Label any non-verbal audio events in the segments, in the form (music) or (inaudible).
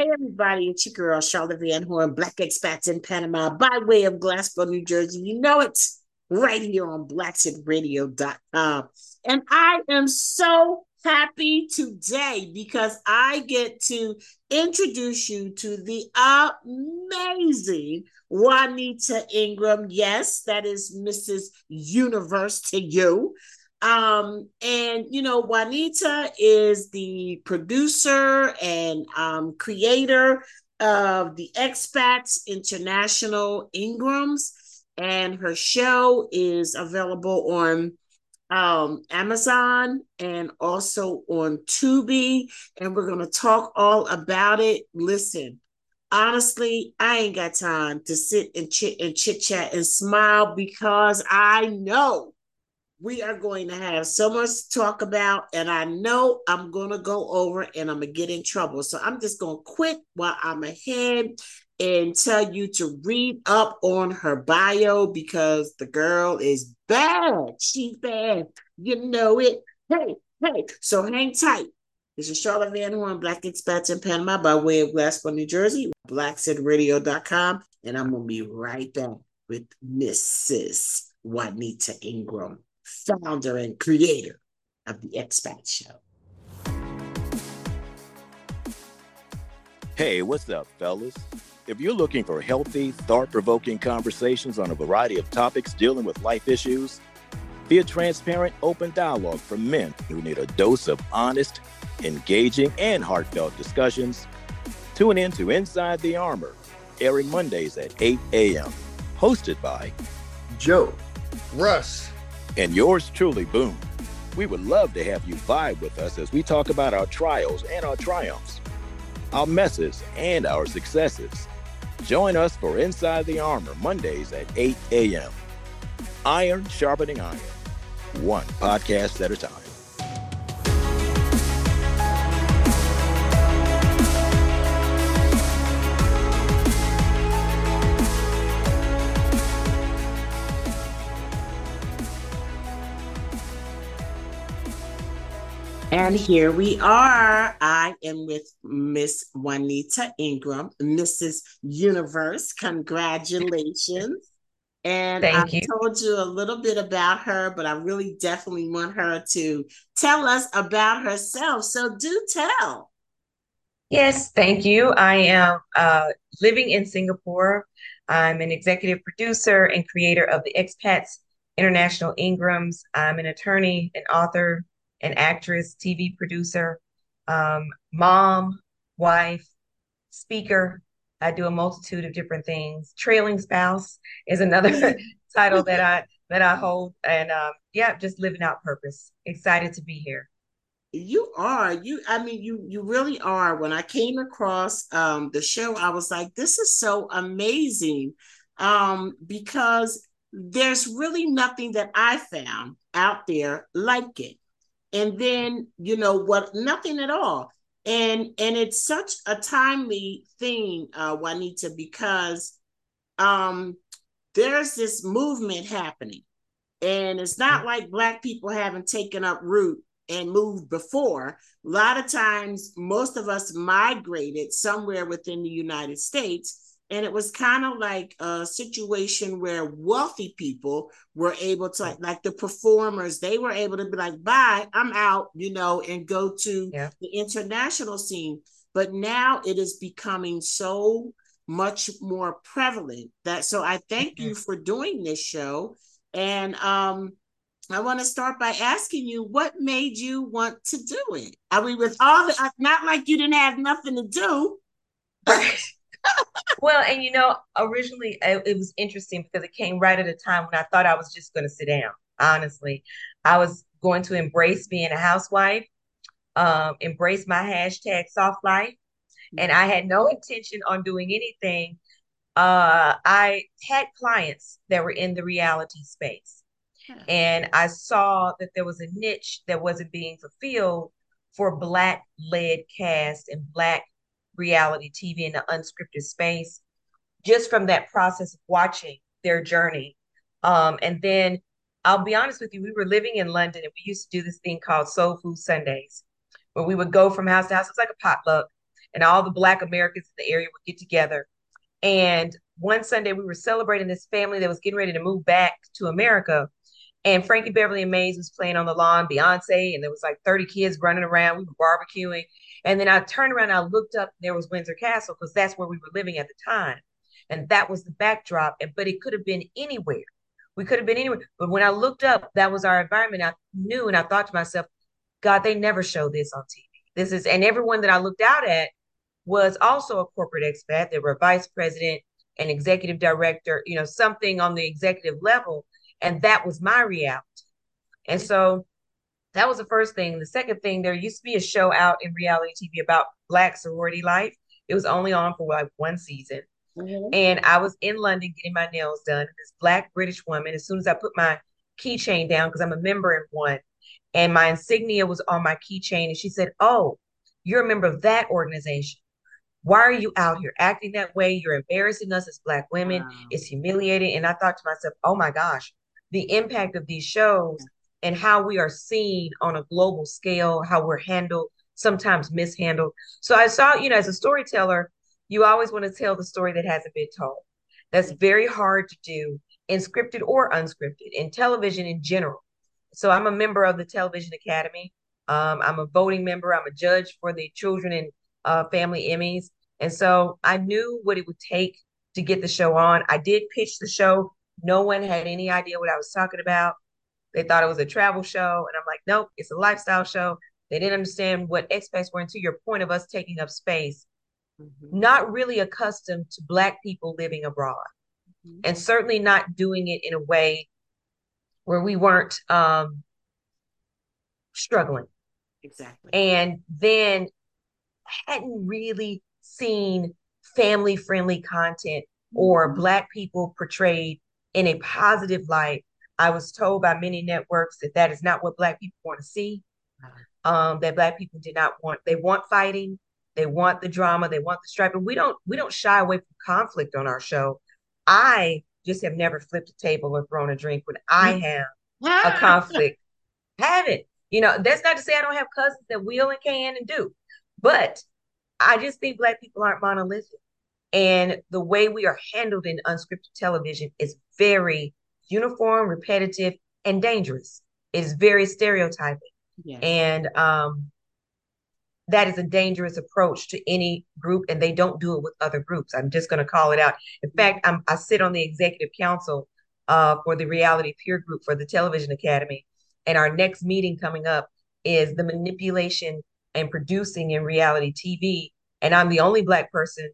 Hey everybody, it's your girl Charlotte Van Horn, Black Expats in Panama by way of Glassboro, New Jersey. You know it right here on BlaxitRadio.com. And I am so happy today because I get to introduce you to the amazing Juanita Ingram. Yes, that is Mrs. Universe to you. Um, and you know, Juanita is the producer and um, creator of the Expats International Ingrams, and her show is available on um, Amazon and also on Tubi. And we're going to talk all about it. Listen, honestly, I ain't got time to sit and chit and chit chat and smile because I know we are going to have so much to talk about, and I know I'm going to go over and I'm going to get in trouble. So I'm just going to quit while I'm ahead and tell you to read up on her bio because the girl is bad. She's bad. You know it. Hey, hey. So hang tight. This is Charlotte Van Horn, Black Expats in Panama by way of Glassboro, New Jersey, BlaxitRadio.com. And I'm going to be right back with Mrs. Juanita Ingram founder and creator of the Expat Show. Hey, what's up, fellas? If you're looking for healthy, thought provoking conversations on a variety of topics dealing with life issues, via transparent, open dialogue from men who need a dose of honest, engaging, and heartfelt discussions, tune in to Inside the Armor, airing Mondays at 8 a.m. Hosted by Joe, Russ, and yours truly, Boom. We would love to have you vibe with us as we talk about our trials and our triumphs, our messes and our successes. Join us for Inside the Armor Mondays at 8 a.m. Iron sharpening iron, one podcast at a time. And here we are. I am with Miss Juanita Ingram, Mrs. Universe. Congratulations. And Thank I you. told you a little bit about her, but I really definitely want her to tell us about herself. So do tell. Yes, thank you. I am uh, living in Singapore. I'm an executive producer and creator of the Expats International Ingrams. I'm an attorney, an author, an actress, TV producer, um, mom, wife, speaker. I do a multitude of different things. Trailing spouse is another (laughs) title that I that I hold, and um, yeah, just living out purpose. Excited to be here. You are you. I mean, you you really are. When I came across um, the show, I was like, "This is so amazing," um, because there's really nothing that I found out there like it and then you know what nothing at all. And and it's such a timely thing uh juanita because um there's this movement happening. And it's not like black people haven't taken up root and moved before. A lot of times most of us migrated somewhere within the united states and it was kind of like a situation where wealthy people were able to like, like the performers they were able to be like bye i'm out you know and go to yeah. the international scene but now it is becoming so much more prevalent that so i thank mm-hmm. you for doing this show and um I want to start by asking you what made you want to do it. I mean, with all the, not like you didn't have nothing to do. Well, and you know, originally it, it was interesting because it came right at a time when I thought I was just going to sit down. Honestly, I was going to embrace being a housewife, um, embrace my hashtag soft life, and I had no intention on doing anything. Uh, I had clients that were in the reality space, yeah. and I saw that there was a niche that wasn't being fulfilled for Black led cast and Black reality TV in the unscripted space, just from that process of watching their journey. Um, and then I'll be honest with you, we were living in London and we used to do this thing called Soul Food Sundays, where we would go from house to house. It's like a potluck. and all the Black Americans in the area would get together. And one Sunday, we were celebrating this family that was getting ready to move back to America. And Frankie Beverly and Maze was playing on the lawn, Beyonce, and there was like 30 kids running around. We were barbecuing. And then I turned around, I looked up, there was Windsor Castle because that's where we were living at the time. And that was the backdrop. And but it could have been anywhere. We could have been anywhere. But when I looked up, that was our environment. I knew and I thought to myself, God, they never show this on TV. This is, and everyone that I looked out at was also a corporate expat. They were vice president and executive director, you know, something on the executive level. And that was my reality. And so that was the first thing. The second thing, there used to be a show out in reality TV about Black sorority life. It was only on for like one season. Mm-hmm. And I was in London getting my nails done. This Black British woman, as soon as I put my keychain down, because I'm a member in one, and my insignia was on my keychain, and she said, Oh, you're a member of that organization. Why are you out here acting that way? You're embarrassing us as Black women. Wow. It's humiliating. And I thought to myself, oh my gosh, the impact of these shows and how we are seen on a global scale, how we're handled, sometimes mishandled. So I saw, you know, as a storyteller, you always want to tell the story that hasn't been told. That's very hard to do in scripted or unscripted, in television in general. So I'm a member of the Television Academy. Um, I'm a voting member. I'm a judge for the Children and uh, Family Emmys. And so I knew what it would take to get the show on. I did pitch the show. No one had any idea what I was talking about. They thought it was a travel show. And I'm like, nope, it's a lifestyle show. They didn't understand what expats were. And to your point of us taking up space, mm-hmm. not really accustomed to Black people living abroad. Mm-hmm. And certainly not doing it in a way where we weren't um, struggling. Exactly. And then hadn't really seen family friendly content or mm-hmm. Black people portrayed in a positive light. I was told by many networks that that is not what Black people want to see. Um, that Black people did not want. They want fighting. They want the drama. They want the strife. And we don't. We don't shy away from conflict on our show. I just have never flipped a table or thrown a drink when I have a conflict. Haven't. You know, that's not to say I don't have cousins that will and can and do. But I just think Black people aren't monolithic. And the way we are handled in unscripted television is very uniform, repetitive, and dangerous. It is very stereotyping. Yes. And um, that is a dangerous approach to any group, and they don't do it with other groups. I'm just going to call it out. In fact, I'm, i sit on the executive council uh, for the reality peer group for the Television Academy. And our next meeting coming up is the manipulation and producing in reality TV. And I'm the only black person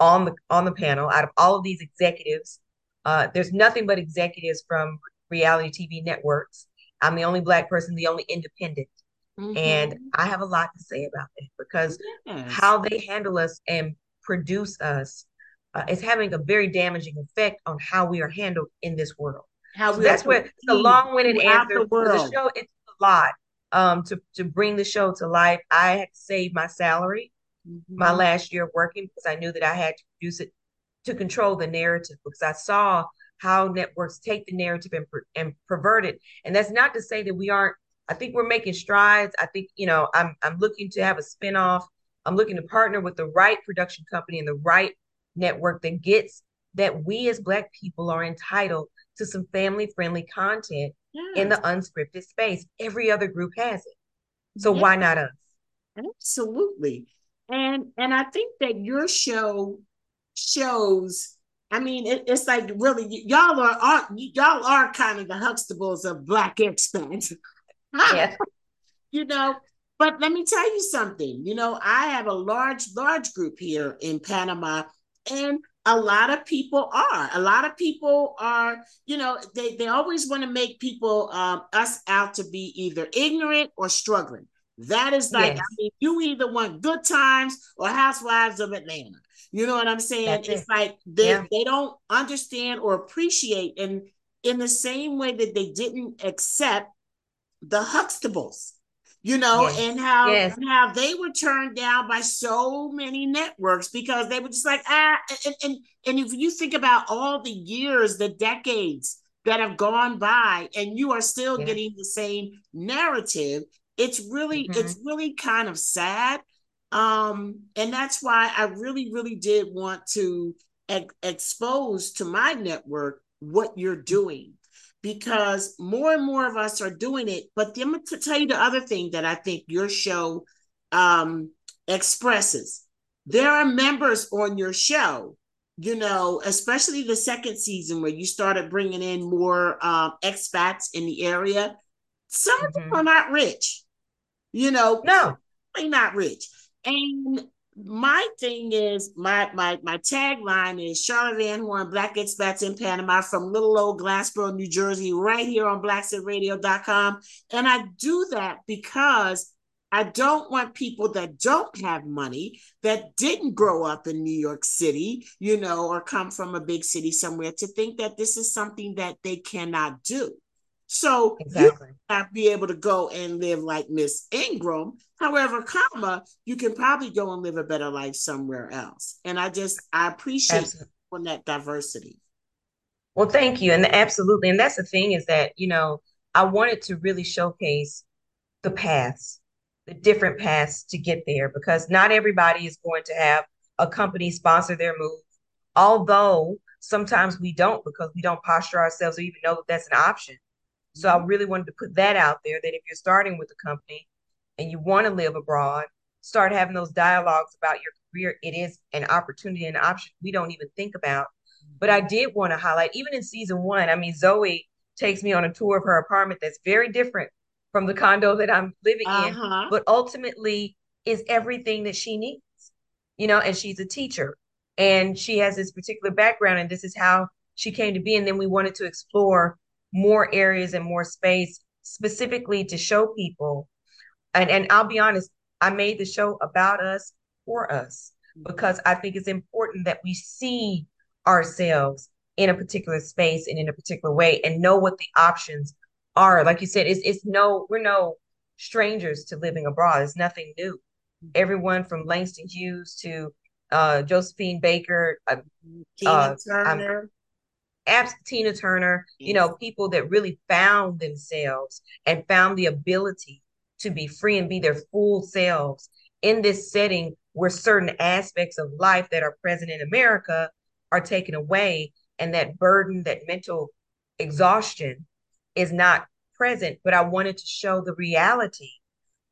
on the on the panel out of all of these executives. Uh, there's nothing but executives from reality TV networks. I'm the only black person, the only independent. Mm-hmm. And I have a lot to say about that because yes. how they handle us and produce us uh, is having a very damaging effect on how we are handled in this world. How so that's where the long-winded answer. The, the show it's a lot um, to to bring the show to life. I had to save my salary mm-hmm. my last year of working because I knew that I had to produce it to control the narrative because I saw how networks take the narrative and, and pervert it. And that's not to say that we aren't. I think we're making strides. I think you know I'm I'm looking to have a spinoff. I'm looking to partner with the right production company and the right network that gets that we as Black people are entitled to some family friendly content yes. in the unscripted space. Every other group has it. So yes. why not us? Absolutely. And and I think that your show shows I mean, it, it's like really y'all are, are y'all are kind of the Huxtables of Black expats. (laughs) yeah. you know, but let me tell you something. You know, I have a large, large group here in Panama, and a lot of people are a lot of people are you know they, they always want to make people um, us out to be either ignorant or struggling that is like yes. I mean, you either want good times or housewives of atlanta you know what i'm saying That's it's it. like they, yeah. they don't understand or appreciate and in the same way that they didn't accept the huxtables you know, yes. and how yes. and how they were turned down by so many networks because they were just like ah and, and and if you think about all the years, the decades that have gone by and you are still getting the same narrative, it's really mm-hmm. it's really kind of sad. Um, and that's why I really, really did want to ex- expose to my network what you're doing because more and more of us are doing it. But I'm going to tell you the other thing that I think your show um, expresses. There are members on your show, you know, especially the second season where you started bringing in more um, expats in the area. Some mm-hmm. of them mm-hmm. are not rich, you know. No, they're not rich. And my thing is my my my tagline is Charlotte Van Horn, Black Expats in Panama from little old Glassboro, New Jersey, right here on blaxitradio.com. And I do that because I don't want people that don't have money, that didn't grow up in New York City, you know, or come from a big city somewhere to think that this is something that they cannot do. So exactly. you not be able to go and live like Miss Ingram. However, comma, you can probably go and live a better life somewhere else. And I just I appreciate on that diversity. Well, thank you. And absolutely. And that's the thing is that, you know, I wanted to really showcase the paths, the different paths to get there, because not everybody is going to have a company sponsor their move. Although sometimes we don't because we don't posture ourselves or even know that that's an option. So I really wanted to put that out there that if you're starting with a company and you want to live abroad, start having those dialogues about your career. It is an opportunity and an option we don't even think about. But I did want to highlight, even in season one, I mean, Zoe takes me on a tour of her apartment that's very different from the condo that I'm living uh-huh. in, but ultimately is everything that she needs, you know, and she's a teacher and she has this particular background and this is how she came to be. And then we wanted to explore more areas and more space specifically to show people. And, and I'll be honest, I made the show about us for us because I think it's important that we see ourselves in a particular space and in a particular way and know what the options are. Like you said, it's it's no, we're no strangers to living abroad. It's nothing new. Everyone from Langston Hughes to uh, Josephine Baker, uh, Tina uh, Turner abs Tina Turner, you know, people that really found themselves and found the ability to be free and be their full selves in this setting where certain aspects of life that are present in America are taken away and that burden, that mental exhaustion is not present. But I wanted to show the reality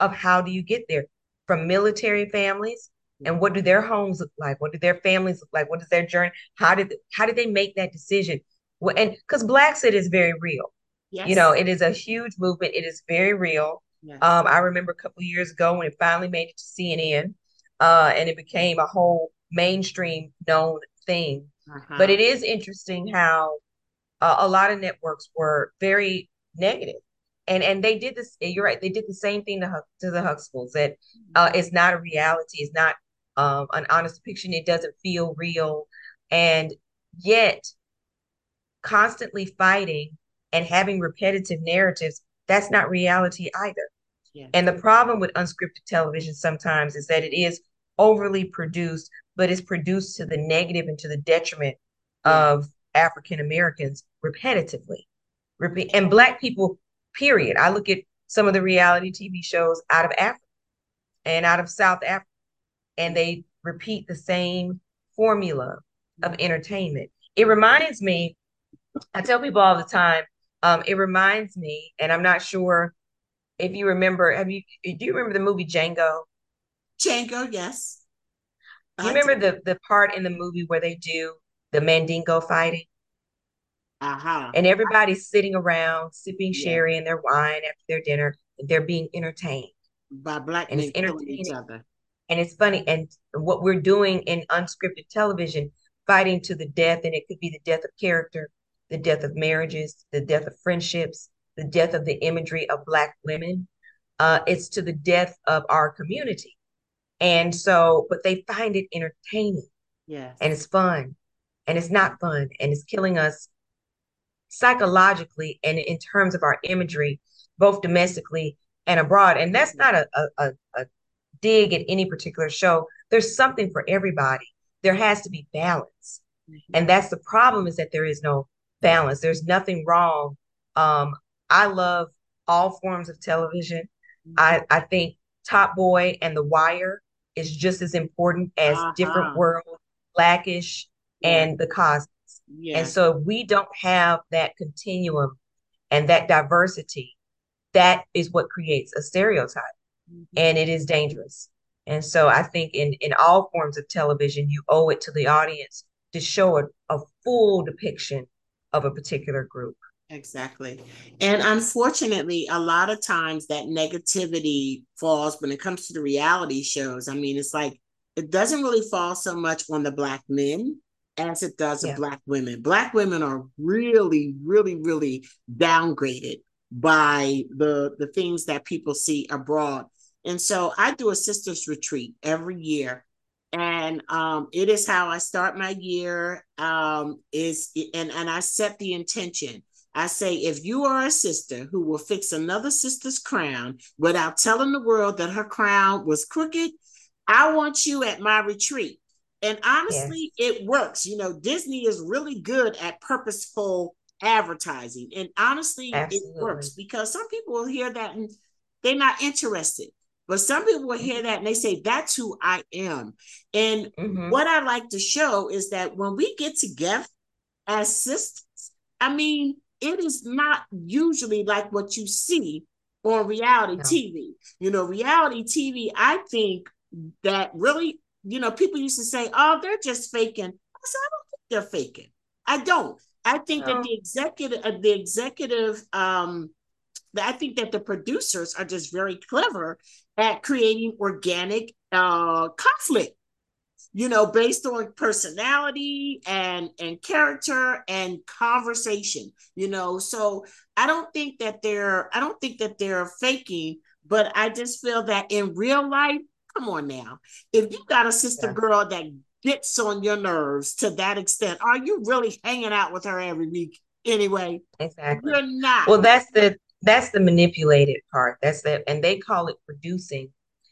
of how do you get there from military families and what do their homes look like? What do their families look like? What is their journey? How did how did they make that decision? Well, and because Blaxit is very real. Yes. you know it is a huge movement. It is very real. Yes. um i remember a couple years ago when it finally made it to cnn uh and it became a whole mainstream known thing. Uh-huh. but it is interesting how uh, a lot of networks were very negative. And and they did this you're right they did the same thing to, to the huxtables that uh, it's not a reality. It's not um, an honest depiction. It doesn't feel real. And yet, constantly fighting and having repetitive narratives, that's not reality either. Yeah. And the problem with unscripted television sometimes is that it is overly produced, but it's produced to the negative and to the detriment yeah. of African Americans repetitively. And Black people, period. I look at some of the reality TV shows out of Africa and out of South Africa and they repeat the same formula of entertainment. It reminds me, I tell people all the time, um, it reminds me, and I'm not sure if you remember, have you do you remember the movie Django? Django, yes. Do you remember the the part in the movie where they do the Mandingo fighting? Uh-huh. And everybody's sitting around sipping yeah. sherry and their wine after their dinner, they're being entertained by black and it's entertaining each other. And it's funny. And what we're doing in unscripted television, fighting to the death, and it could be the death of character, the death of marriages, the death of friendships, the death of the imagery of Black women. Uh, it's to the death of our community. And so, but they find it entertaining. Yeah. And it's fun. And it's not fun. And it's killing us psychologically and in terms of our imagery, both domestically and abroad. And that's not a, a, a, dig at any particular show. There's something for everybody. There has to be balance. Mm-hmm. And that's the problem is that there is no balance. There's nothing wrong. Um, I love all forms of television. Mm-hmm. I, I think Top Boy and The Wire is just as important as Uh-huh. different world, blackish, Yeah. and the cosmos. Yeah. And so if we don't have that continuum and that diversity, that is what creates a stereotype. Mm-hmm. and it is dangerous. And so I think in in all forms of television, you owe it to the audience to show a, a full depiction of a particular group. Exactly. And unfortunately, a lot of times that negativity falls when it comes to the reality shows. I mean, it's like it doesn't really fall so much on the black men as it does Yeah. of black women. Black women are really, really, really downgraded by the the things that people see abroad. And so I do a sisters retreat every year. And um, it is how I start my year. Um, is and and I set the intention. I say, if you are a sister who will fix another sister's crown without telling the world that her crown was crooked, I want you at my retreat. And honestly, it works. You know, Disney is really good at purposeful advertising. And honestly, Absolutely. it works because some people will hear that and they're not interested. But some people will hear that and they say, that's who I am. And Mhm. what I like to show is that when we get together as sisters, I mean, it is not usually like what you see on reality No. TV. You know, reality TV, I think that really, you know, people used to say, oh, they're just faking. I said, I don't think they're faking. I don't. I think No. that the executive, uh, the executive, um, I think that the producers are just very clever at creating organic uh, conflict you know based on personality and and character and conversation you know so i don't think that they're i don't think that they're faking but i just feel that in real life come on now if you got a sister Yeah. girl that gets on your nerves to that extent are you really hanging out with her every week anyway Exactly. you're not Well, that's the that's the manipulated part. That's the and they call it producing,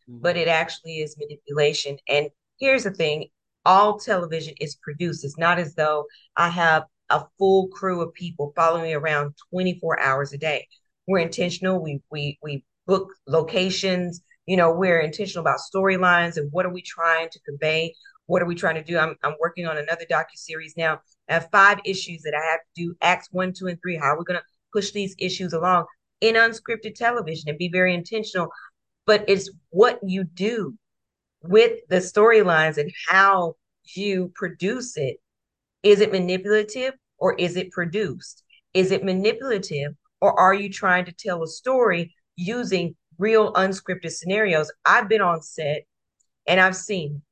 mm-hmm. but it actually is manipulation. And here's the thing, all television is produced. It's not as though I have a full crew of people following me around 24 hours a day. We're intentional. We we we book locations, you know, we're intentional about storylines and what are we trying to convey? What are we trying to do? I'm I'm working on another docu-series now. I have five issues that I have to do, acts one, two, and three. How are we gonna push these issues along in unscripted television and be very intentional? But it's what you do with the storylines and how you produce it. Is it manipulative or is it produced? Is it manipulative or are you trying to tell a story using real unscripted scenarios? I've been on set and I've seen.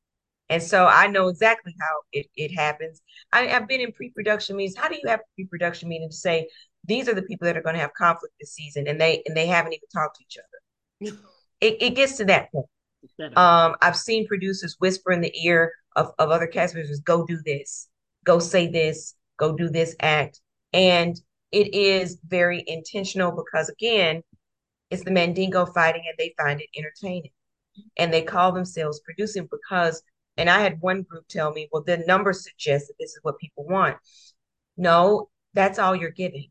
And so I know exactly how it, it happens. I, I've been in pre-production meetings. How do you have pre-production meeting to say these are the people that are going to have conflict this season and they and they haven't even talked to each other? (laughs) It, it gets to that point. Um, I've seen producers whisper in the ear of, of other cast members, go do this, go say this, go do this act. And it is very intentional because again, it's the Mandingo fighting and they find it entertaining. And they call themselves producing because, and I had one group tell me, well, the numbers suggest that this is what people want. No, that's all you're giving.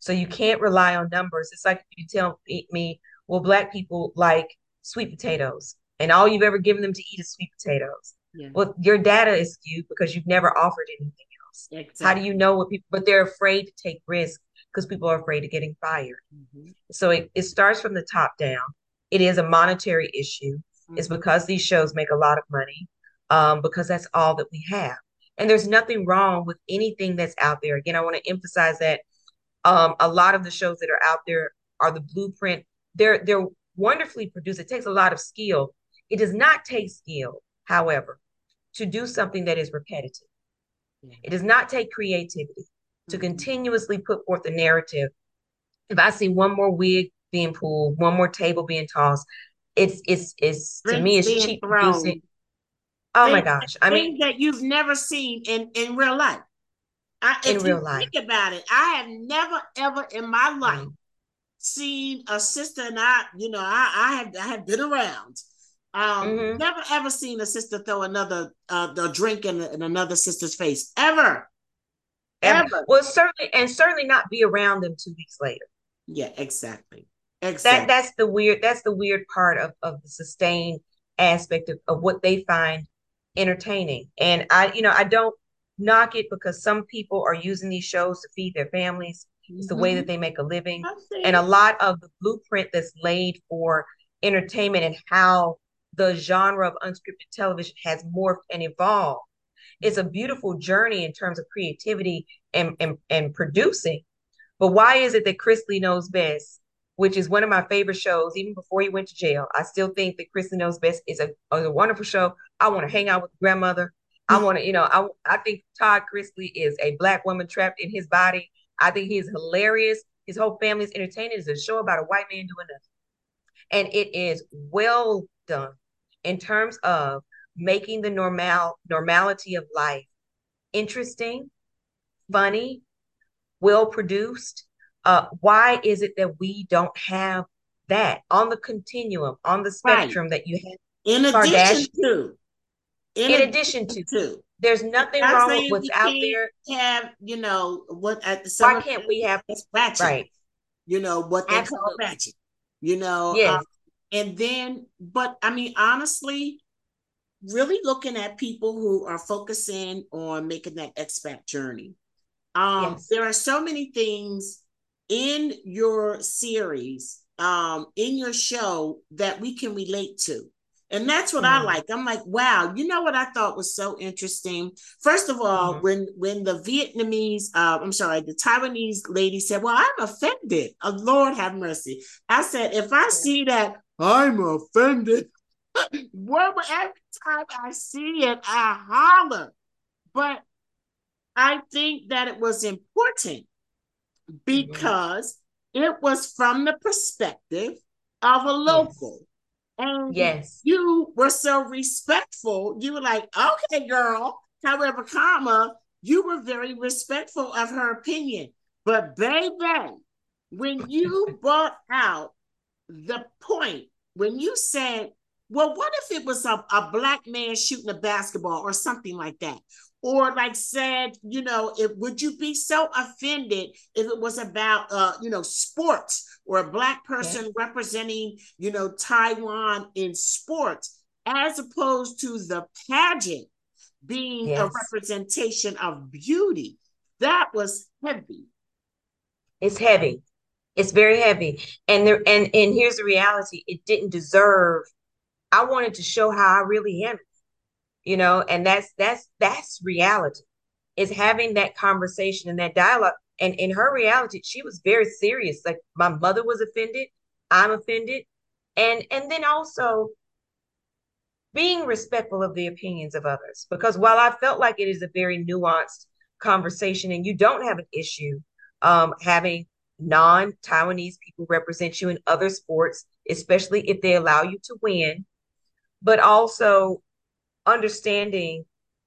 So you can't rely on numbers. It's like if you tell me, well, black people like sweet potatoes, and all you've ever given them to eat is sweet potatoes. Yeah. Well, your data is skewed because you've never offered anything else. Exactly. How do you know what people? But they're afraid to take risks because people are afraid of getting fired. Mhm. So it, it starts from the top down. It is a monetary issue. It's Mhm. because these shows make a lot of money, um, because that's all that we have. And there's nothing wrong with anything that's out there. Again, I want to emphasize that um, a lot of the shows that are out there are the blueprint. They're they're wonderfully produced. It takes a lot of skill. It does not take skill, however, to do something that is repetitive. It does not take creativity to Mhm. continuously put forth a narrative. If I see one more wig being pulled, one more table being tossed, it's it's it's to me it's cheap thrown. producing. Oh my gosh! I mean, that you've never seen in in real life. I, In real life. think about it, I have never ever in my life Mm. seen a sister, and I, you know, I I have I have been around. Um, Mhm. never ever seen a sister throw another uh the drink in, in another sister's face ever. ever. Ever. well, certainly and certainly not be around them two weeks later. Yeah, exactly. Exactly. that that's the weird that's the weird part of of the sustained aspect of, of what they find entertaining. And I, you know, I don't knock it because some people are using these shows to feed their families. It's the way Mm-hmm. that they make a living. And a lot of the blueprint that's laid for entertainment and how the genre of unscripted television has morphed and evolved. It's a beautiful journey in terms of creativity and, and, and producing. But why is it that Chrisley Knows Best, which is one of my favorite shows, even before he went to jail, I still think that Chrisley Knows Best is a, is a wonderful show. I want to hang out with grandmother. I want to, you know, I, I think Todd Chrisley is a black woman trapped in his body. I think he's hilarious. His whole family is entertaining. It's a show about a white man doing nothing. And it is well done in terms of making the normal normality of life interesting, funny, well produced. Uh, why is it that we don't have that on the continuum, on the spectrum right. that you have? In addition to, in, in addition to, to, there's nothing wrong with what's out there. Have you know what at the why can't we have (laughs) ratchet? Right. You know what they Absolutely. call ratchet. You know, yes. Um, and then, but I mean, honestly, really looking at people who are focusing on making that expat journey. Um, yes. There are so many things in your series, um, in your show that we can relate to. And that's what mm-hmm. I like. I'm like, wow, you know what I thought was so interesting? First of all, mm-hmm. when when the Vietnamese, uh, I'm sorry, the Taiwanese lady said, Well, I'm offended. Oh, Lord have mercy. I said, if I see that, I'm offended. (laughs) well, every time I see it, I holler. But I think that it was important because mm-hmm. it was from the perspective of a local. Yes. And yes. you were so respectful. You were like, okay, girl. However, comma, you were very respectful of her opinion. But baby, when you (laughs) brought out the point, when you said, well, what if it was a, a black man shooting a basketball or something like that? Or like said, you know, if would you be so offended if it was about uh, you know, sports or a black person yes. representing, you know, Taiwan in sports, as opposed to the pageant being yes. a representation of beauty? That was heavy. It's heavy. It's very heavy. And there and and here's the reality, it didn't deserve I wanted to show how I really am, you know, and that's that's that's reality. Is having that conversation and that dialogue. And in her reality, she was very serious. Like my mother was offended, I'm offended, and and then also being respectful of the opinions of others. Because while I felt like it is a very nuanced conversation, and you don't have an issue um, having non-Taiwanese people represent you in other sports, especially if they allow you to win but also understanding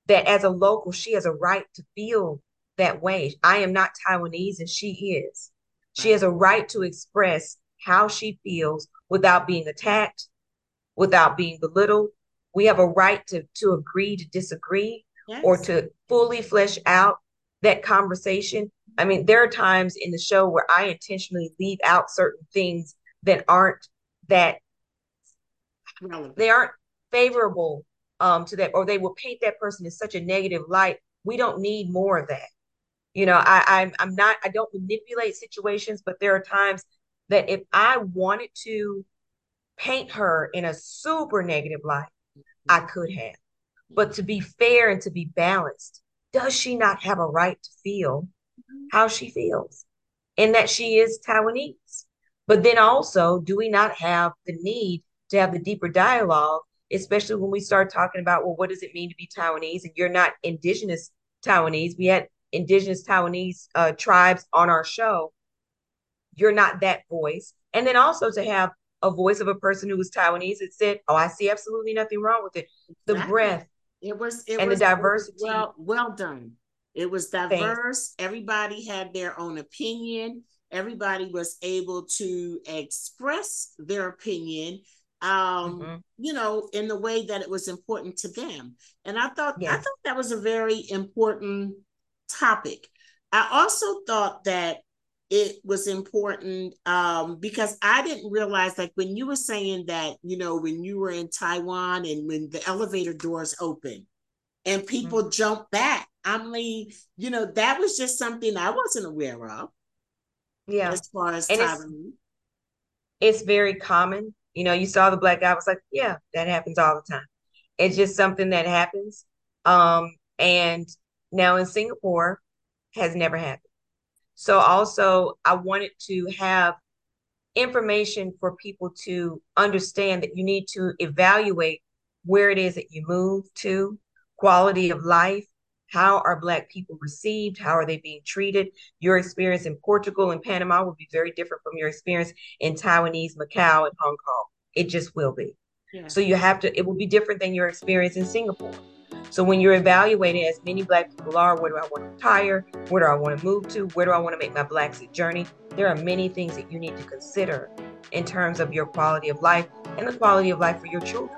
that as a local, she has a right to feel that way. I am not Taiwanese and she is. She has a right to express how she feels without being attacked, without being belittled. We have a right to, to agree to disagree yes. or to fully flesh out that conversation. I mean, there are times in the show where I intentionally leave out certain things that aren't that they aren't favorable um, to that, or they will paint that person in such a negative light. We don't need more of that. You know, I, I'm I'm not I don't manipulate situations, but there are times that if I wanted to paint her in a super negative light, I could have. But to be fair and to be balanced, does she not have a right to feel mm-hmm. how she feels? And that she is Taiwanese. But then also, do we not have the need to have the deeper dialogue especially when we start talking about, well, what does it mean to be Taiwanese? And you're not indigenous Taiwanese. We had indigenous Taiwanese uh, tribes on our show. You're not that voice. And then also to have a voice of a person who was Taiwanese that said, oh, I see absolutely nothing wrong with it. The exactly. breadth. It was it and was, the diversity. well, well done. It was diverse. Thanks. Everybody had their own opinion. Everybody was able to express their opinion um mm-hmm. you know in the way that it was important to them and i thought yes. i thought that was a very important topic i also thought that it was important um, because I didn't realize, like, when you were saying that, you know, when you were in Taiwan and when the elevator doors open and people mm-hmm. jump back, I'm like, you know, that was just something I wasn't aware of. Yeah. As far as Taiwan. It's, it's very common. You know, you saw the black guy, I was like, yeah, that happens all the time. It's just something that happens. Um, and now in Singapore has never happened. So also I wanted to have information for people to understand that you need to evaluate where it is that you move to, quality of life, how are Black people received? How are they being treated? Your experience in Portugal and Panama will be very different from your experience in Taiwanese, Macau, and Hong Kong. It just will be. Yeah. So you have to, it will be different than your experience in Singapore. So when you're evaluating, as many Black people are, where do I want to retire? Where do I want to move to? Where do I want to make my Black journey? There are many things that you need to consider in terms of your quality of life and the quality of life for your children.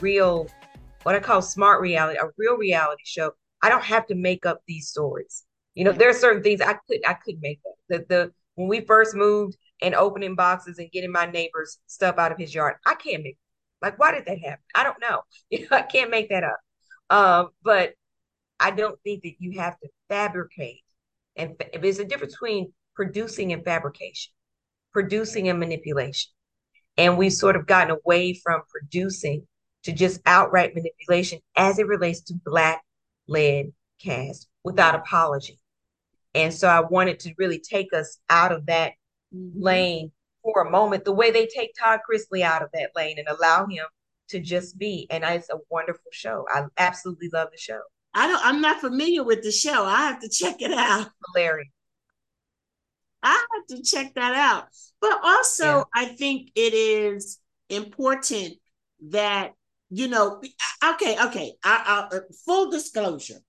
Real, what I call smart reality, a real reality show, I don't have to make up these stories. You know, there are certain things I could I could make up. The the when we first moved and opening boxes and getting my neighbor's stuff out of his yard, I can't make like why did that happen? I don't know. (laughs) You know, I can't make that up. Um, but I don't think that you have to fabricate. And there's a difference between producing and fabrication, producing and manipulation. And we've sort of gotten away from producing to just outright manipulation as it relates to Black led cast without apology. And so I wanted to really take us out of that mm-hmm. lane for a moment, the way they take Todd Chrisley out of that lane and allow him to just be. And it's a wonderful show. I absolutely love the show. I don't I'm not familiar with the show. I have to check it out. Hilarious. I have to check that out. But also, yeah. I think it is important that you know. Okay, okay. I, I, uh, full disclosure.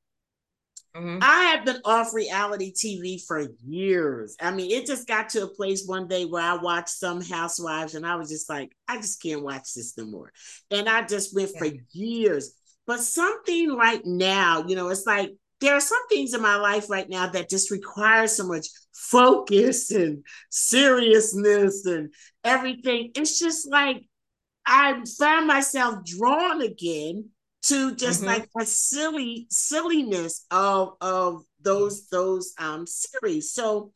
Mm-hmm. I have been off reality TV for years. I mean, it just got to a place one day where I watched some housewives and I was just like, I just can't watch this no more. And I just went yeah. for years. But something right now, you know, it's like there are some things in my life right now that just require so much focus and seriousness and everything. It's just like I found myself drawn again to just mm-hmm. like a silly silliness of of those those um series. So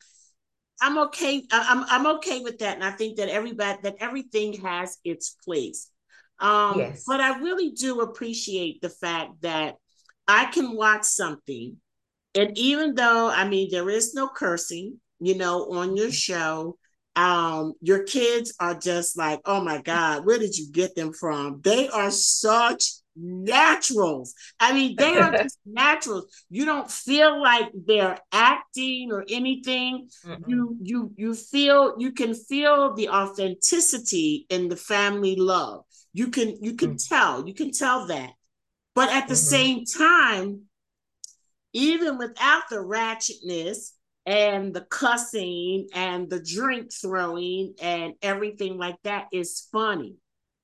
I'm okay. I'm I'm okay with that, and I think that everybody that everything has its place. Um, yes. But I really do appreciate the fact that I can watch something, and even though I mean there is no cursing, you know, on your show, um, your kids are just like, oh my God, where did you get them from? They are such naturals. I mean, they are (laughs) just naturals. You don't feel like they're acting or anything. Mm-hmm. You you you feel you can feel the authenticity in the family love. You can you can mm-hmm. tell. You can tell that. But at the mm-hmm. same time, even without the ratchetness and the cussing and the drink throwing and everything like that is funny.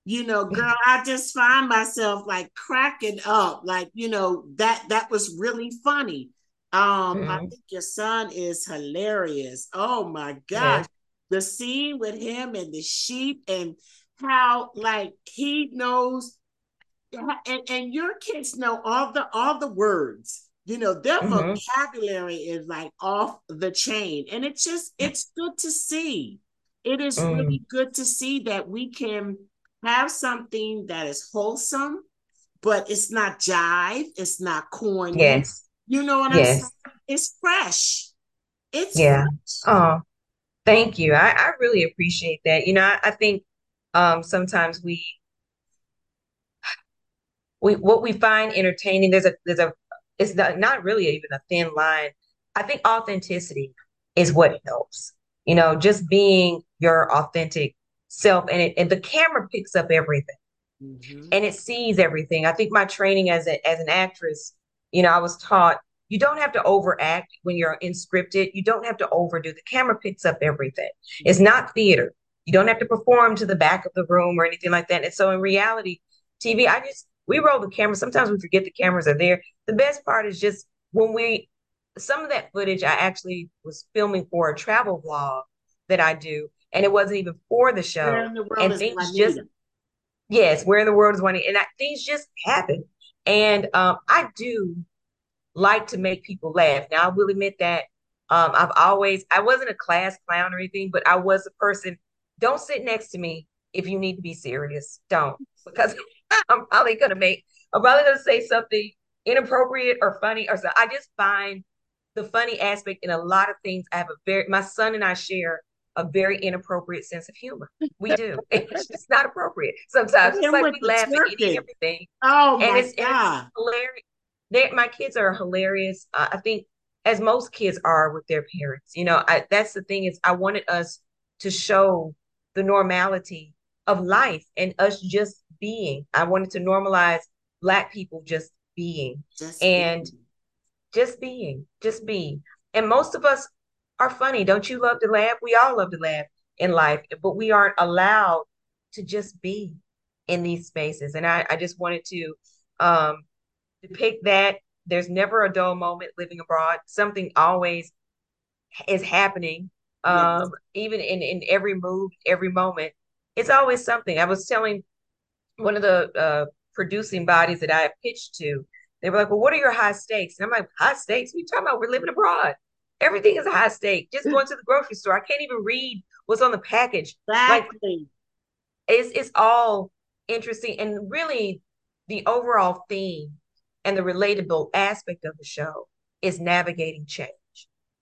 You know girl i just find myself like cracking up like you know that that was really funny. Um mm-hmm. i think your son is hilarious. Oh my gosh. Yeah. the scene with him and the sheep and how like he knows and, and your kids know all the all the words you know their mm-hmm. vocabulary is like off the chain and it's just it's good to see it is mm. really good to see that we can have something that is wholesome, but it's not jive, it's not corny. Yes. You know what yes. I'm saying? It's fresh. It's yeah. Fresh. Oh, thank you. I, I really appreciate that. You know, I, I think um sometimes we we what we find entertaining, there's a there's a it's not, not really even a thin line. I think authenticity is what helps. You know, just being your authentic self and it and the camera picks up everything mm-hmm. and it sees everything i think my training as a, as an actress you know i was taught you don't have to overact when you're in scripted you don't have to overdo the camera picks up everything mm-hmm. it's not theater you don't have to perform to the back of the room or anything like that and so in reality tv i just we roll the camera sometimes we forget the cameras are there the best part is just when we some of that footage i actually was filming for a travel vlog that i do and it wasn't even for the show. The and things just yes, where in the world is Juanita, and I, things just happen. And um, I do like to make people laugh. Now I will admit that um, I've always I wasn't a class clown or anything, but I was a person. Don't sit next to me if you need to be serious. Don't because (laughs) I'm probably gonna make I'm probably gonna say something inappropriate or funny or so. I just find the funny aspect in a lot of things. I have a very my son and I share a very inappropriate sense of humor. We do. (laughs) it's just not appropriate. Sometimes it's like we laugh at everything. Oh my and it's, God. it's hilarious. They, my kids are hilarious. Uh, I think as most kids are with their parents. You know, I, that's the thing is I wanted us to show the normality of life and us just being. I wanted to normalize black people just being just and being. just being, just being. And most of us are funny. Don't you love to laugh? We all love to laugh in life, but we aren't allowed to just be in these spaces. And I, I just wanted to um, depict that there's never a dull moment living abroad. Something always is happening. Um, yes. even in, in every move, every moment, it's always something. I was telling one of the uh, producing bodies that I pitched to, they were like, Well, what are your high stakes? And I'm like, High stakes? We talking about we're living abroad. Everything is a high stake. Just going to the grocery store, I can't even read what's on the package. Exactly. Like, it's it's all interesting and really the overall theme and the relatable aspect of the show is navigating change.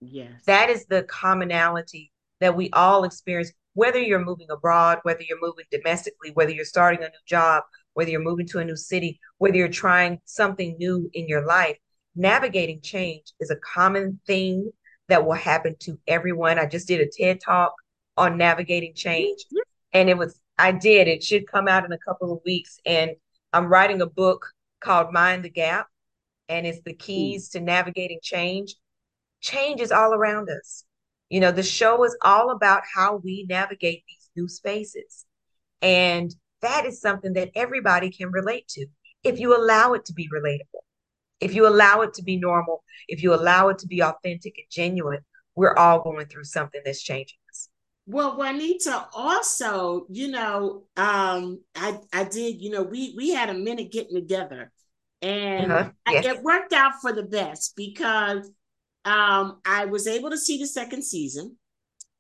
Yes. That is the commonality that we all experience, whether you're moving abroad, whether you're moving domestically, whether you're starting a new job, whether you're moving to a new city, whether you're trying something new in your life. Navigating change is a common thing that will happen to everyone. I just did a TED talk on navigating change, mm-hmm. and it was I did. It should come out in a couple of weeks, and I'm writing a book called Mind the Gap, and it's the keys to navigating change. Change is all around us. You know, the show is all about how we navigate these new spaces. And that is something that everybody can relate to if you allow it to be relatable. If you allow it to be normal, if you allow it to be authentic and genuine, we're all going through something that's changing us. Well, Juanita, also, you know, um, I I did, you know, we we had a minute getting together, and uh-huh. yes. it worked out for the best because um, I was able to see the second season,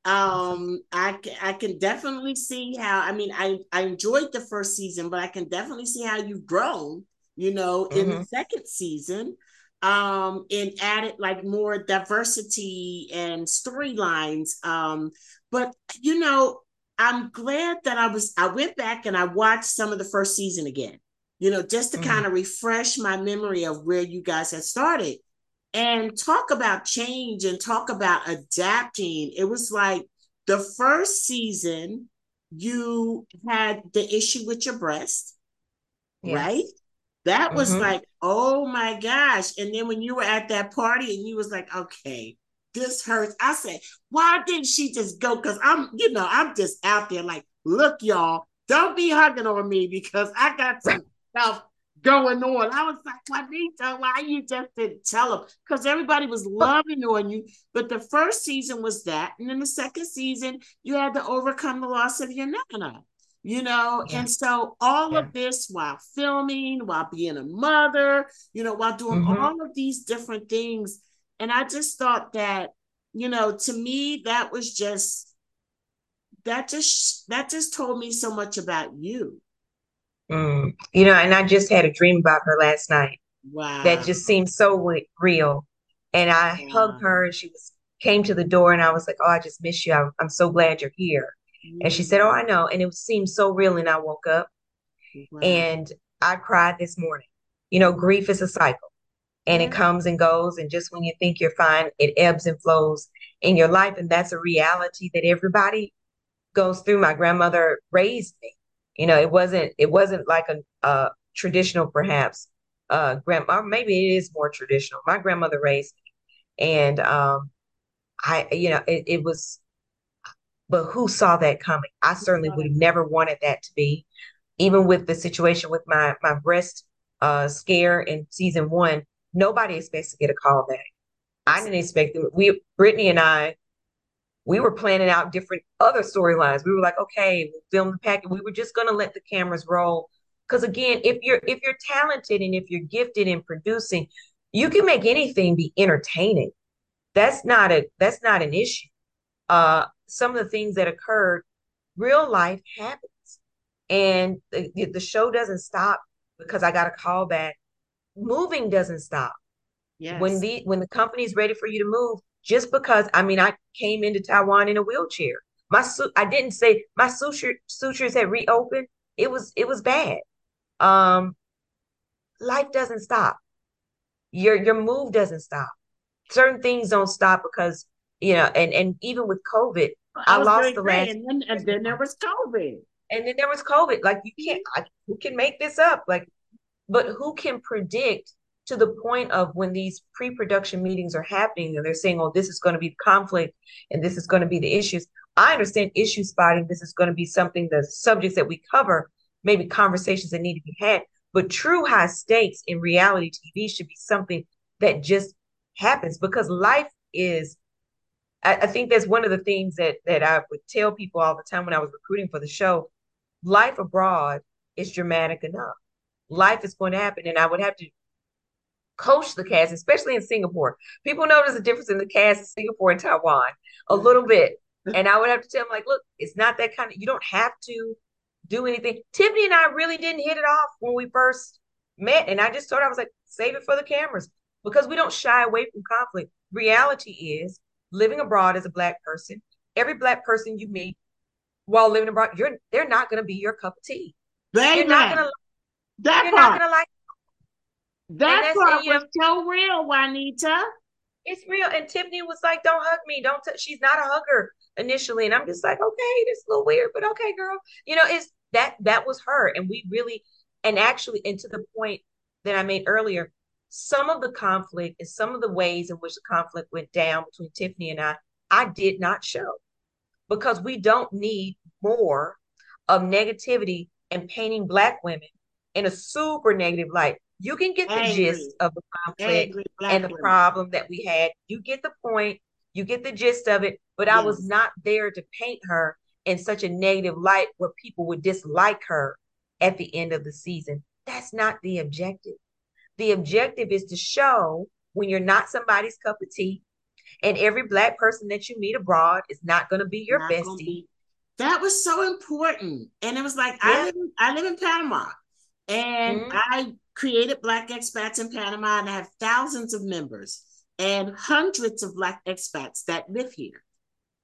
Um, I I can definitely see how. I mean, I I enjoyed the first season, but I can definitely see how you've grown. You know, mm-hmm. in the mm-hmm. second season, um, and added like more diversity and storylines. Um, but you know, I'm glad that I was. I went back and I watched some of the first season again. You know, just to mm-hmm. kind of refresh my memory of where you guys had started and talk about change and talk about adapting. It was like the first season, you had the issue with your breast, yes. right? That was mm-hmm. like, oh my gosh. And then when you were at that party and you was like, okay, this hurts. I said, why didn't she just go? Because I'm, you know, I'm just out there like, look, y'all, don't be hugging on me because I got some stuff going on. I was like, Juanita, why you just didn't tell them? Because everybody was loving on you. But the first season was that. And then the second season, you had to overcome the loss of your nana. You know, yeah. and so all yeah. of this while filming, while being a mother, you know, while doing mm-hmm. all of these different things. And I just thought that, you know, to me, that was just that just that just told me so much about you Mm. You know, and I just had a dream about her last night. Wow. That just seemed so real. And I wow. hugged her and she was came to the door and I was like, Oh, I just miss you. I'm, I'm so glad you're here. Mm. And she said, Oh, I know. And it seemed so real. And I woke up wow. and I cried this morning. You know, grief is a cycle and yeah. it comes and goes. And just when you think you're fine, it ebbs and flows in your life. And that's a reality that everybody goes through. My grandmother raised me you know, it wasn't it wasn't like a, a traditional perhaps uh grandma maybe it is more traditional. My grandmother raised me and um I you know it, it was but who saw that coming? I certainly would have never wanted that to be. Even with the situation with my my breast uh scare in season one, nobody expects to get a call back. I didn't expect it. We Brittany and I we were planning out different other storylines. We were like, okay, we'll film the packet. We were just gonna let the cameras roll. Because again, if you're if you're talented and if you're gifted in producing, you can make anything be entertaining. That's not a that's not an issue. Uh, some of the things that occurred, real life happens, and the, the show doesn't stop because I got a call back. Moving doesn't stop. Yes. When the when the company's ready for you to move, just because I mean I came into Taiwan in a wheelchair. My su- I didn't say my suture sutures had reopened. It was it was bad. Um, life doesn't stop. Your your move doesn't stop. Certain things don't stop because you know, and and even with COVID, I, I lost the last. And then, and then there was COVID. And then there was COVID. Like you can't. I, who can make this up? Like, but who can predict to the point of when these pre-production meetings are happening and they're saying, oh, this is going to be conflict and this is going to be the issues. I understand issue spotting. This is going to be something, the subjects that we cover, maybe conversations that need to be had. But true high stakes in reality TV should be something that just happens because life is. I, I think that's one of the things that that I would tell people all the time when I was recruiting for the show. Life abroad is dramatic enough. Life is going to happen, and I would have to coach the cast, especially in Singapore. People notice the difference in the cast in Singapore and Taiwan a little bit. (laughs) And I would have to tell them, like, look, it's not that kind of, you don't have to do anything. Tiffany and I really didn't hit it off when we first met. And I just thought I was like, save it for the cameras because we don't shy away from conflict. Reality is living abroad as a black person, every black person you meet while living abroad, you're they're not gonna be your cup of tea. They you're not gonna that you're part. not gonna like that part was so real, Juanita. It's real. And Tiffany was like, "Don't hug me. Don't." T-. She's not a hugger initially, and I'm just like, "Okay, this is a little weird, but okay, girl." You know, it's that that was her, and we really, and actually, and to the point that I made earlier, some of the conflict and some of the ways in which the conflict went down between Tiffany and I, I did not show because we don't need more of negativity and painting black women in a super negative light. You can get the Angry. gist of the conflict and the women. problem that we had. You get the point. You get the gist of it. But yes. I was not there to paint her in such a negative light where people would dislike her at the end of the season. That's not the objective. The objective is to show when you're not somebody's cup of tea, And every black person that you meet abroad is not going to be your Not bestie. be- That was so important. And it was like Yeah. I live in, I live in Panama and Mhm. I created Black Expats in Panama and I have thousands of members and hundreds of Black expats that live here.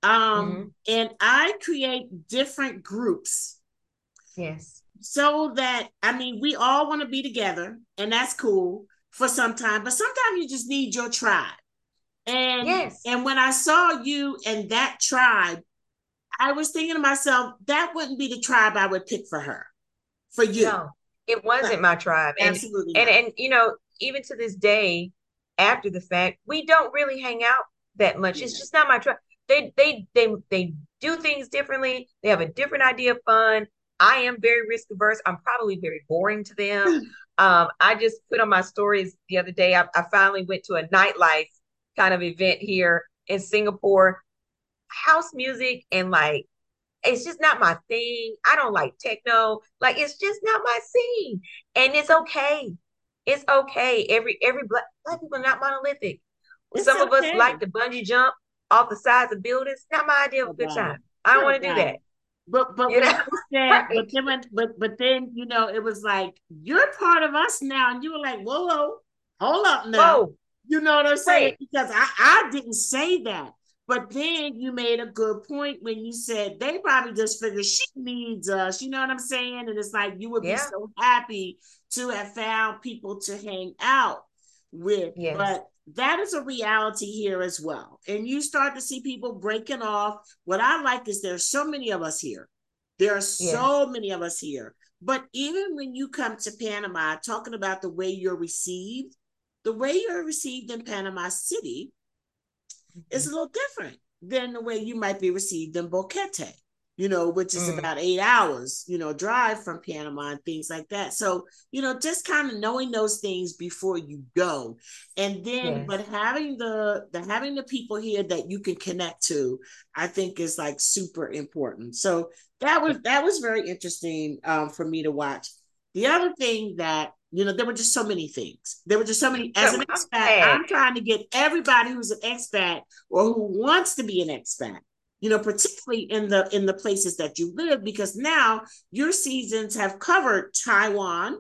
Um, Mm-hmm. and I create different groups Yes. so that I mean we all want to be together and that's cool for some time, but sometimes you just need your tribe. And Yes. and when I saw you and that tribe, I was thinking to myself, that wouldn't be the tribe I would pick for her, for you. No, it wasn't my tribe. And Absolutely. and not. and you know, even to this day, after the fact, we don't really hang out that much. It's just not my tribe. They they they they do things differently. They have a different idea of fun. I am very risk averse. I'm probably very boring to them. (laughs) Um, I just put on my stories the other day. I, I finally went to a nightlife kind of event here in Singapore. House music and like it's just not my thing. I don't like techno. Like it's just not my scene. And it's okay. It's okay. Every every black black people are not monolithic. It's Some of us like to bungee jump off the sides of buildings. Not my idea of a good time. I don't want to do that. But but You know? said, (laughs) but then when, but but then you know it was like you're part of us now, and you were like, whoa, whoa, hold up now. Whoa. You know what I'm saying? Right. Because I, I didn't say that. But then you made a good point when you said they probably just figure she needs us. You know what I'm saying? And it's like you would be so happy to have found people to hang out with. Yes. But that is a reality here as well. And you start to see people breaking off. What I like is there's so many of us here. There are so many of us here. But even when you come to Panama, talking about the way you're received, the way you're received in Panama City is a little different than the way you might be received in Boquete, you know, which is Mm. about eight hours, you know, drive from Panama and things like that. So, you know, just kind of knowing those things before you go. And then, but having the the having the people here that you can connect to, I think is like super important. So that was that was very interesting um, for me to watch. The other thing that you know, there were just so many things. There were just so many. As an expat. I'm trying to get everybody who's an expat or who wants to be an expat, you know, particularly in the in the places that you live, because now your seasons have covered Taiwan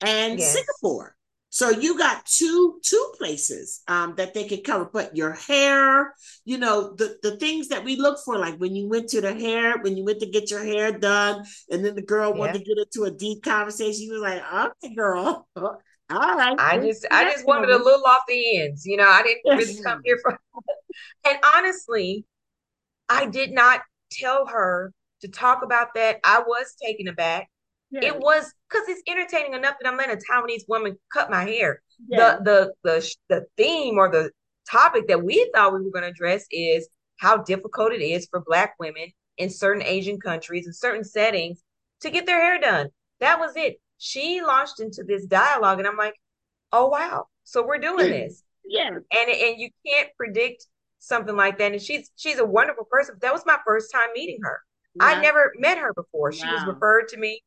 and Yes. Singapore. So you got two two places um, that they could cover. But your hair, you know, the the things that we look for, like when you went to the hair, when you went to get your hair done, and then the girl wanted to get into a deep conversation, you was like, "Okay, girl, (laughs) all right." I just I just wanted a little off the ends. You know, I didn't (laughs) really come here for (laughs) and honestly, I did not tell her to talk about that. I was taken aback. Yeah, It was because it's entertaining enough that I'm letting a Taiwanese woman cut my hair. yeah, The the the the theme or the topic that we thought we were going to address is how difficult it is for Black women in certain Asian countries and certain settings to get their hair done. That was it. She launched into this dialogue, and I'm like, oh wow, so we're doing this, yeah. and and you can't predict something like that. And she's she's a wonderful person. That was my first time meeting her. I never met her before. She was referred to me.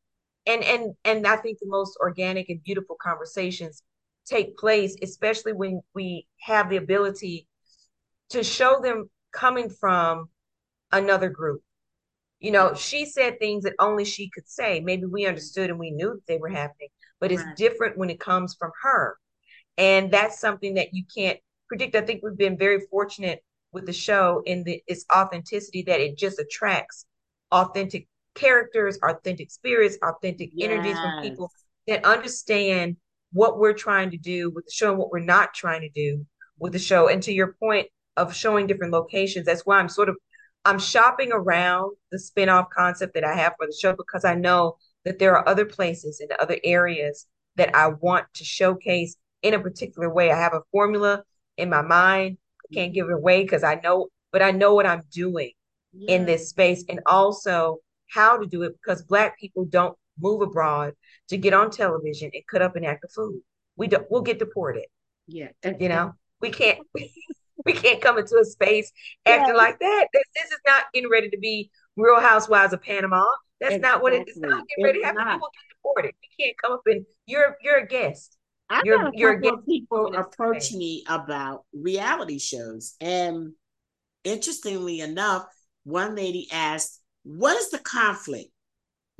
And and and I think the most organic and beautiful conversations take place, especially when we have the ability to show them coming from another group. You know, she said things that only she could say. Maybe we understood and we knew they were happening, but it's Right. different when it comes from her. And that's something that you can't predict. I think we've been very fortunate with the show in the its authenticity that it just attracts authentic characters, authentic spirits, authentic energies from people that understand what we're trying to do with the show and what we're not trying to do with the show. And to your point of showing different locations, that's why I'm sort of I'm shopping around the spin-off concept that I have for the show because I know that there are other places and other areas that I want to showcase in a particular way. I have a formula in my mind. I can't give it away because I know, but I know what I'm doing in this space and also how to do it because black people don't move abroad to get on television and cut up an act of food. We don't we'll get deported, Yeah. you know. We can't (laughs) we can't come into a space acting Yeah. like that. This, this is not getting ready to be Real Housewives of Panama. That's not what it's not getting ready to It's happen. not. People get deported. You can't come up and you're you're a guest. I you're, a you're couple of people approach me about reality shows, and interestingly enough, one lady asked, "What is the conflict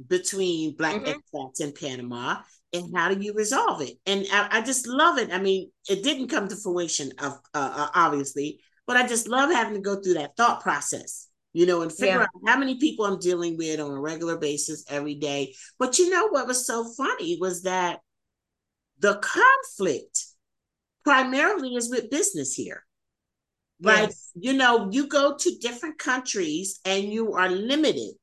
between Black mm-hmm. expats in Panama, and how do you resolve it?" And I, I, just love it. I mean, it didn't come to fruition, of uh, uh obviously, but I just love having to go through that thought process you know, and figure yeah. out how many people I'm dealing with on a regular basis every day. But you know what was so funny was that the conflict primarily is with business here. Like, yes. you know, you go to different countries and you are limited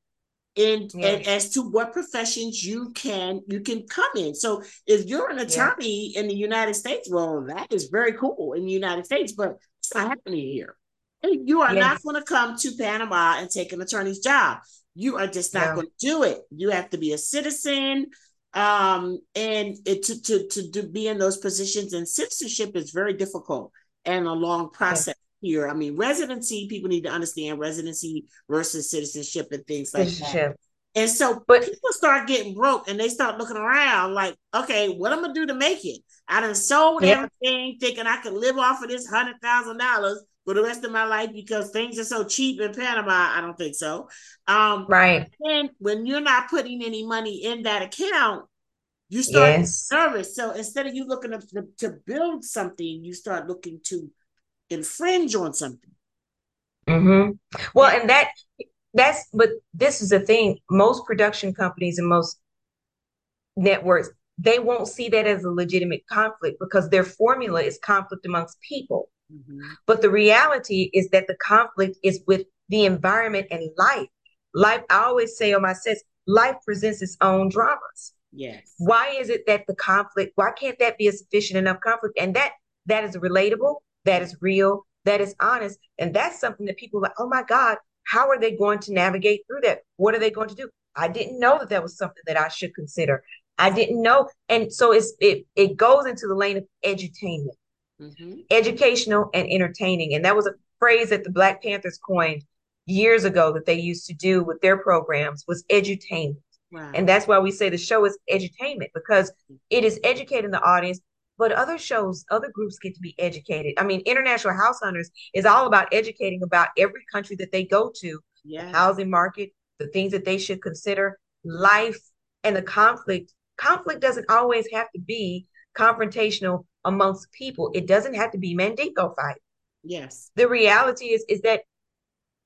in, yes. in, as to what professions you can you can come in. So if you're an attorney in the United States, well, that is very cool in the United States, but it's not happening here. You are yes. not going to come to Panama and take an attorney's job. You are just not going to do it. You have to be a citizen, um, and it, to to to to be in those positions. And citizenship is very difficult and a long process here. I mean, residency people need to understand residency versus citizenship and things like that. And so, but people start getting broke and they start looking around like, okay, what I'm gonna do to make it? I done sold everything thinking I could live off of this hundred thousand dollars for the rest of my life because things are so cheap in Panama. I don't think so. Um, right. And when you're not putting any money in that account, you start yes. nervous. So instead of you looking to, to build something, you start looking to infringe on something. Mm-hmm. Well, and that that's but this is the thing. Most production companies and most networks they won't see that as a legitimate conflict because their formula is conflict amongst people. Mm-hmm. But the reality is that the conflict is with the environment and life. Life, I always say on my sets, life presents its own dramas. Yes. Why is it that the conflict, why can't that be a sufficient enough conflict? And that that is relatable, that is real, that is honest. And that's something that people are like, oh my God, how are they going to navigate through that? What are they going to do? I didn't know that that was something that I should consider. I didn't know. And so it's it it goes into the lane of edutainment mm-hmm. educational and entertaining. And that was a phrase that the Black Panthers coined years ago that they used to do with their programs was edutainment. Wow. And that's why we say the show is edutainment because it is educating the audience, but other shows, other groups get to be educated. I mean, International House Hunters is all about educating about every country that they go to, yes. the housing market, the things that they should consider, life, and the conflict. Conflict doesn't always have to be confrontational amongst people. It doesn't have to be Mandingo fight. Yes. The reality is is that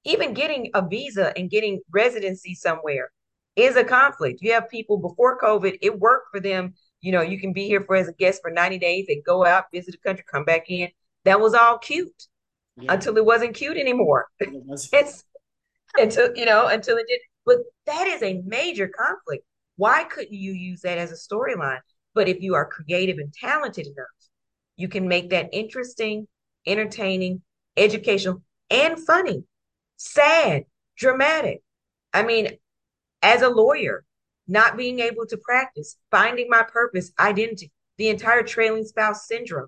even getting a visa and getting residency somewhere is a conflict. You have people before COVID, it worked for them. You know, you can be here for as a guest for 90 days, and go out, visit the country, come back in. That was all cute yeah. until it wasn't cute anymore. (laughs) (laughs) it's until you know, until it did. But that is a major conflict. Why couldn't you use that as a storyline? But if you are creative and talented enough, you can make that interesting, entertaining, educational, and funny, sad, dramatic. I mean, as a lawyer, not being able to practice, finding my purpose, identity, the entire trailing spouse syndrome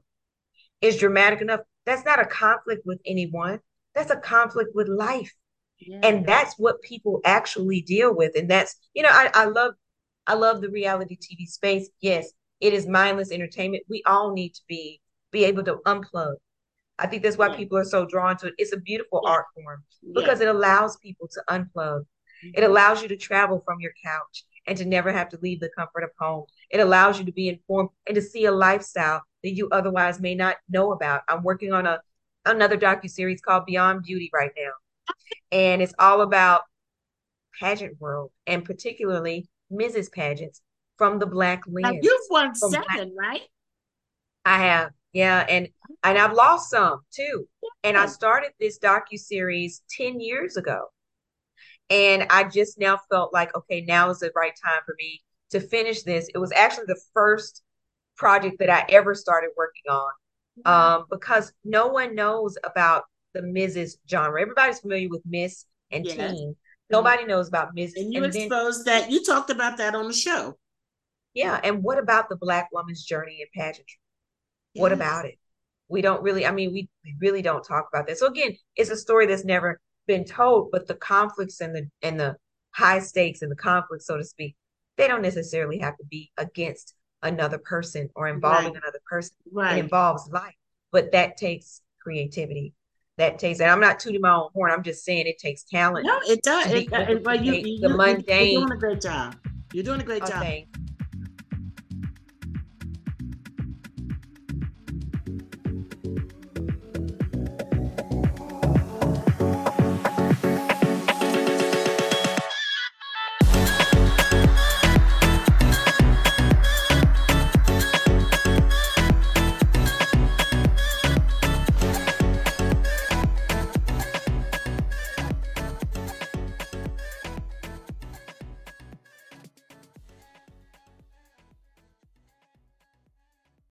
is dramatic enough. That's not a conflict with anyone. That's a conflict with life. Yeah. And that's what people actually deal with. And that's, you know, I, I love I love the reality TV space. Yes, it is mindless entertainment. We all need to be be able to unplug. I think that's why yeah. people are so drawn to it. It's a beautiful yeah. art form because it allows people to unplug. Mm-hmm. It allows you to travel from your couch and to never have to leave the comfort of home. It allows you to be informed and to see a lifestyle that you otherwise may not know about. I'm working on a another docu series called Beyond Beauty right now, and it's all about pageant world and particularly Mrs. Pageants from the black lens. Now you've won seven, black. right? I have, yeah, and and I've lost some too. And I started this docu series ten years ago, and I just now felt like okay, now is the right time for me to finish this. It was actually the first project that I ever started working on, mm-hmm. um, because no one knows about the Mrs. genre. Everybody's familiar with Miss and yes. Teen. Nobody knows about Mrs. And you and exposed then, that. You talked about that on the show. Yeah. And what about the Black woman's journey in pageantry? Yes. What about it? We don't really, I mean, we, we really don't talk about that. So again, it's a story that's never been told, but the conflicts and the and the high stakes and the conflicts, so to speak, they don't necessarily have to be against another person or involving Right. another person. It involves life, but that takes creativity. That takes, and I'm not tooting my own horn. I'm just saying it takes talent. No, it does. It, it, well, you, you, the you, mundane. You're doing a great job. You're doing a great Oh, job.